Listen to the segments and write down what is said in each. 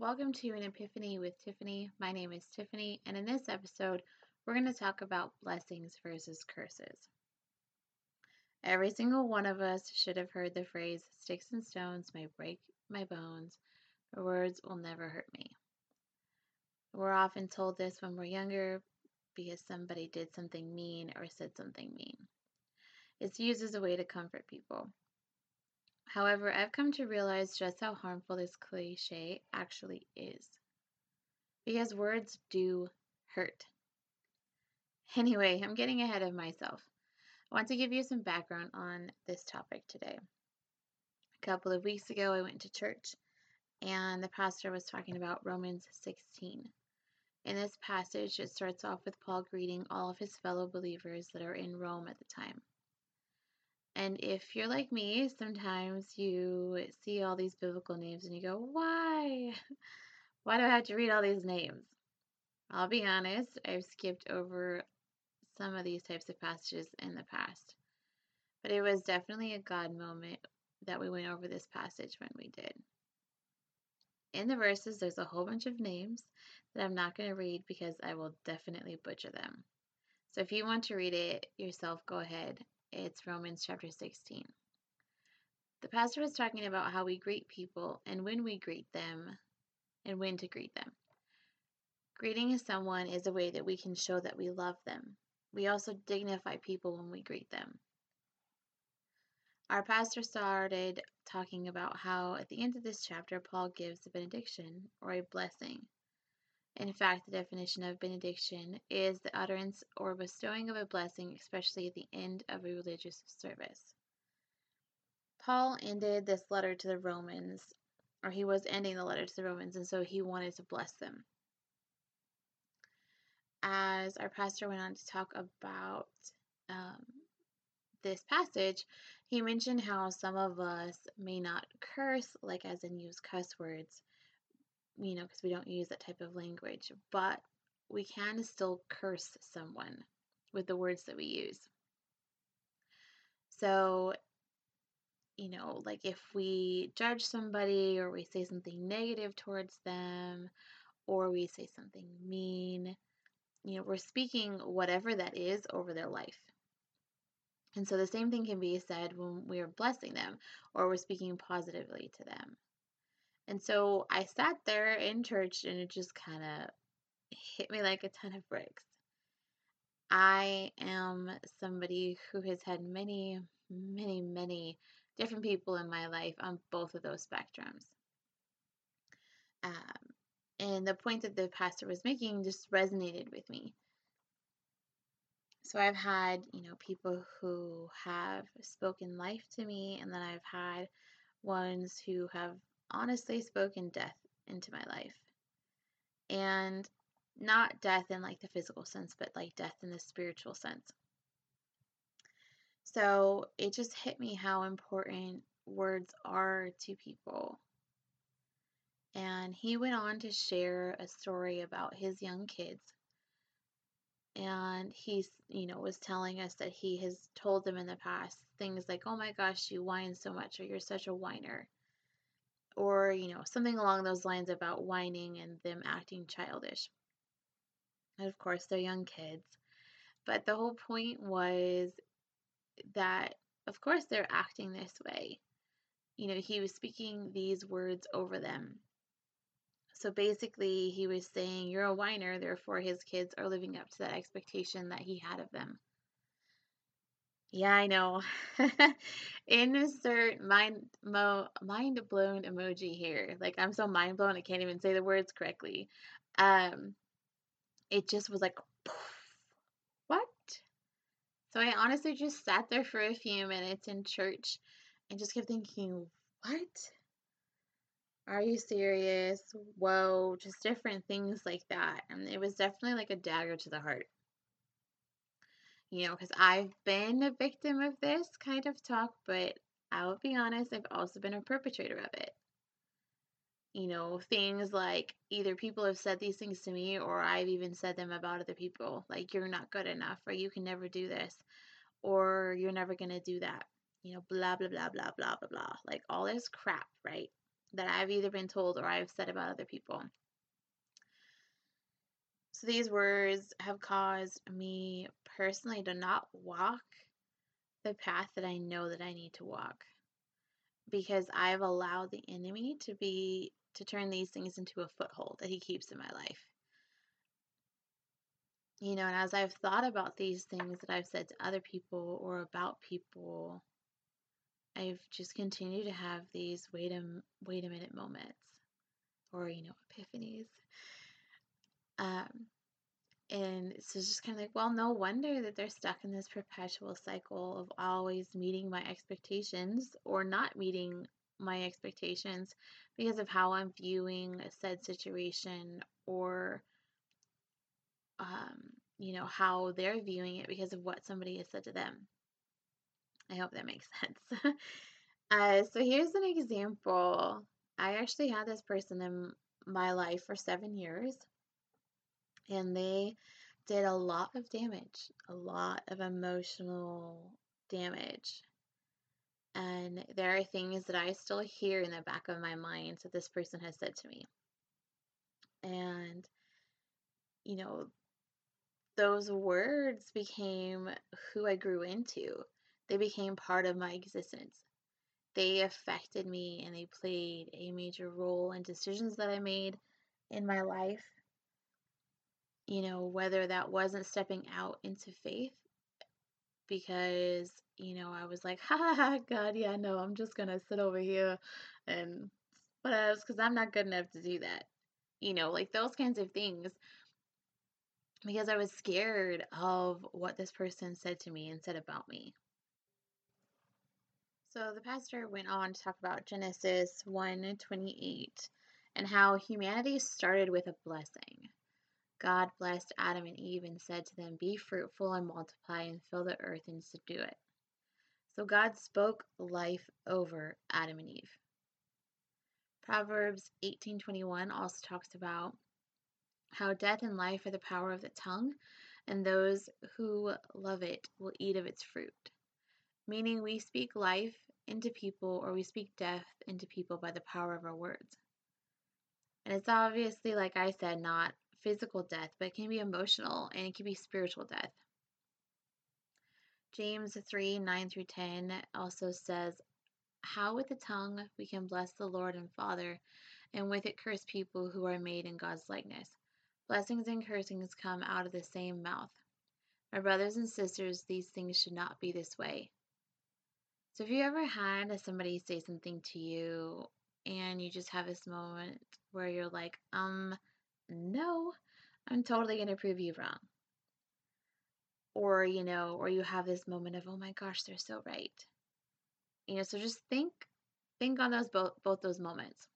Welcome to an Epiphany with Tiffany. My name is Tiffany, and in this episode, we're going to talk about blessings versus curses. Every single one of us should have heard the phrase, Sticks and stones may break my bones, but words will never hurt me. We're often told this when we're younger because somebody did something mean or said something mean. It's used as a way to comfort people. However, I've come to realize just how harmful this cliche actually is. Because words do hurt. Anyway, I'm getting ahead of myself. I want to give you some background on this topic today. A couple of weeks ago, I went to church and the pastor was talking about Romans 16. In this passage, it starts off with Paul greeting all of his fellow believers that are in Rome at the time. And if you're like me, sometimes you see all these biblical names and you go, why? Why do I have to read all these names? I'll be honest, I've skipped over some of these types of passages in the past. But it was definitely a God moment that we went over this passage when we did. In the verses, there's a whole bunch of names that I'm not going to read because I will definitely butcher them. So if you want to read it yourself, go ahead it's Romans chapter 16. The pastor was talking about how we greet people and when we greet them and when to greet them. Greeting someone is a way that we can show that we love them. We also dignify people when we greet them. Our pastor started talking about how at the end of this chapter, Paul gives a benediction or a blessing. In fact, the definition of benediction is the utterance or bestowing of a blessing, especially at the end of a religious service. Paul ended this letter to the Romans, or he was ending the letter to the Romans, and so he wanted to bless them. As our pastor went on to talk about um, this passage, he mentioned how some of us may not curse, like as in use cuss words, you know, because we don't use that type of language, but we can still curse someone with the words that we use. So, you know, like if we judge somebody or we say something negative towards them or we say something mean, you know, we're speaking whatever that is over their life. And so the same thing can be said when we are blessing them or we're speaking positively to them. And so I sat there in church and it just kind of hit me like a ton of bricks. I am somebody who has had many, many, many different people in my life on both of those spectrums. Um, and the point that the pastor was making just resonated with me. So I've had, you know, people who have spoken life to me, and then I've had ones who have honestly spoken death into my life. And not death in like the physical sense, but like death in the spiritual sense. So it just hit me how important words are to people. And he went on to share a story about his young kids. And he's, you know, was telling us that he has told them in the past things like, oh my gosh, you whine so much, or you're such a whiner or you know something along those lines about whining and them acting childish. And of course they're young kids. But the whole point was that of course they're acting this way. You know he was speaking these words over them. So basically he was saying you're a whiner therefore his kids are living up to that expectation that he had of them yeah, I know. Insert mind mo mind blown emoji here. Like I'm so mind blown I can't even say the words correctly. Um it just was like what? So I honestly just sat there for a few minutes in church and just kept thinking, what? Are you serious? Whoa, just different things like that. And it was definitely like a dagger to the heart you know, because I've been a victim of this kind of talk, but I will be honest, I've also been a perpetrator of it. You know, things like either people have said these things to me or I've even said them about other people, like, you're not good enough, or you can never do this, or you're never going to do that. You know, blah, blah, blah, blah, blah, blah, blah. Like all this crap, right? that I've either been told or I've said about other people. So these words have caused me personally to not walk the path that I know that I need to walk because I've allowed the enemy to be to turn these things into a foothold that he keeps in my life. You know, and as I've thought about these things that I've said to other people or about people, I've just continued to have these wait a wait a minute moments or you know epiphanies. Um, and so it's just kind of like, well, no wonder that they're stuck in this perpetual cycle of always meeting my expectations or not meeting my expectations because of how I'm viewing a said situation or, um, you know, how they're viewing it because of what somebody has said to them. I hope that makes sense. uh, so here's an example. I actually had this person in my life for seven years and they did a lot of damage, a lot of emotional damage. And there are things that I still hear in the back of my mind that this person has said to me. And, you know, those words became who I grew into. They became part of my existence. They affected me and they played a major role in decisions that I made in my life you know, whether that wasn't stepping out into faith because, you know, I was like, ha ha ha, God, yeah, no, I'm just going to sit over here and what else? Because I'm not good enough to do that. You know, like those kinds of things. Because I was scared of what this person said to me and said about me. So the pastor went on to talk about Genesis 1:28 and how humanity started with a blessing. God blessed Adam and Eve and said to them, Be fruitful and multiply and fill the earth and subdue it. So God spoke life over Adam and Eve. Proverbs 18:21 also talks about how death and life are the power of the tongue, and those who love it will eat of its fruit. Meaning we speak life into people or we speak death into people by the power of our words. And it's obviously, like I said, not physical death, but it can be emotional and it can be spiritual death. James 3 9 through 10 also says, How with the tongue we can bless the Lord and Father, and with it curse people who are made in God's likeness. Blessings and cursings come out of the same mouth. My brothers and sisters, these things should not be this way. So, if you ever had somebody say something to you and you just have this moment where you're like, um, no, I'm totally going to prove you wrong. Or, you know, or you have this moment of, oh my gosh, they're so right. You know, so just think, think on those both, both those moments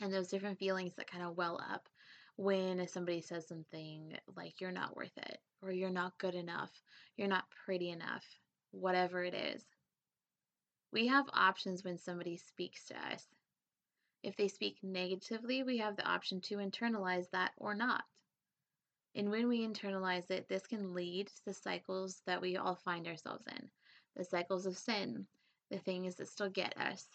and those different feelings that kind of well up when uh, somebody says something like you're not worth it or you're not good enough, you're not pretty enough, whatever it is. We have options when somebody speaks to us. If they speak negatively, we have the option to internalize that or not. And when we internalize it, this can lead to the cycles that we all find ourselves in the cycles of sin, the things that still get us.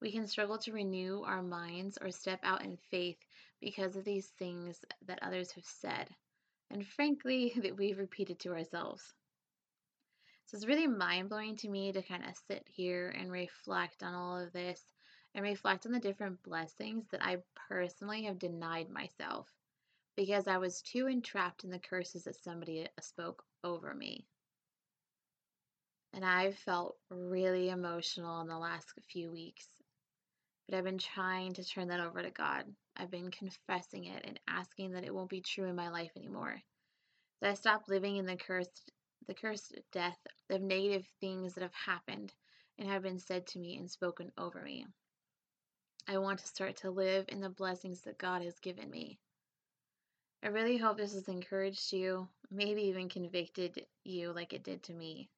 We can struggle to renew our minds or step out in faith because of these things that others have said, and frankly, that we've repeated to ourselves. So it's really mind blowing to me to kind of sit here and reflect on all of this and reflect on the different blessings that I personally have denied myself because I was too entrapped in the curses that somebody uh, spoke over me. And I've felt really emotional in the last few weeks. But I've been trying to turn that over to God. I've been confessing it and asking that it won't be true in my life anymore. That I stop living in the cursed the cursed death of negative things that have happened and have been said to me and spoken over me. I want to start to live in the blessings that God has given me. I really hope this has encouraged you, maybe even convicted you like it did to me.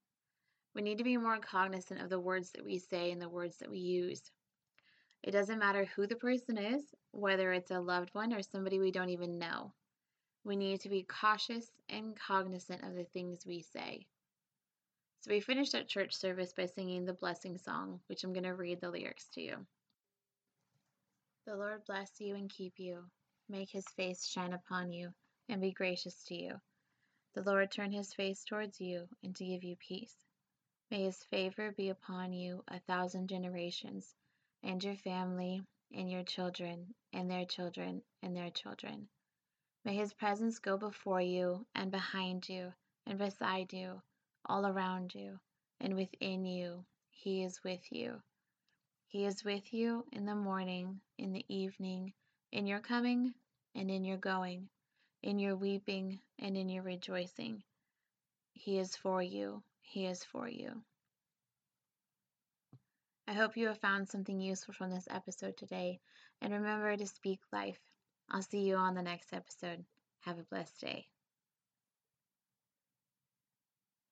We need to be more cognizant of the words that we say and the words that we use. It doesn't matter who the person is, whether it's a loved one or somebody we don't even know. We need to be cautious and cognizant of the things we say. So we finished our church service by singing the blessing song, which I'm going to read the lyrics to you. The Lord bless you and keep you, make his face shine upon you, and be gracious to you. The Lord turn his face towards you and to give you peace. May his favor be upon you a thousand generations, and your family, and your children, and their children, and their children. May his presence go before you, and behind you, and beside you, all around you, and within you. He is with you. He is with you in the morning, in the evening, in your coming and in your going, in your weeping and in your rejoicing. He is for you. He is for you. I hope you have found something useful from this episode today, and remember to speak life. I'll see you on the next episode. Have a blessed day.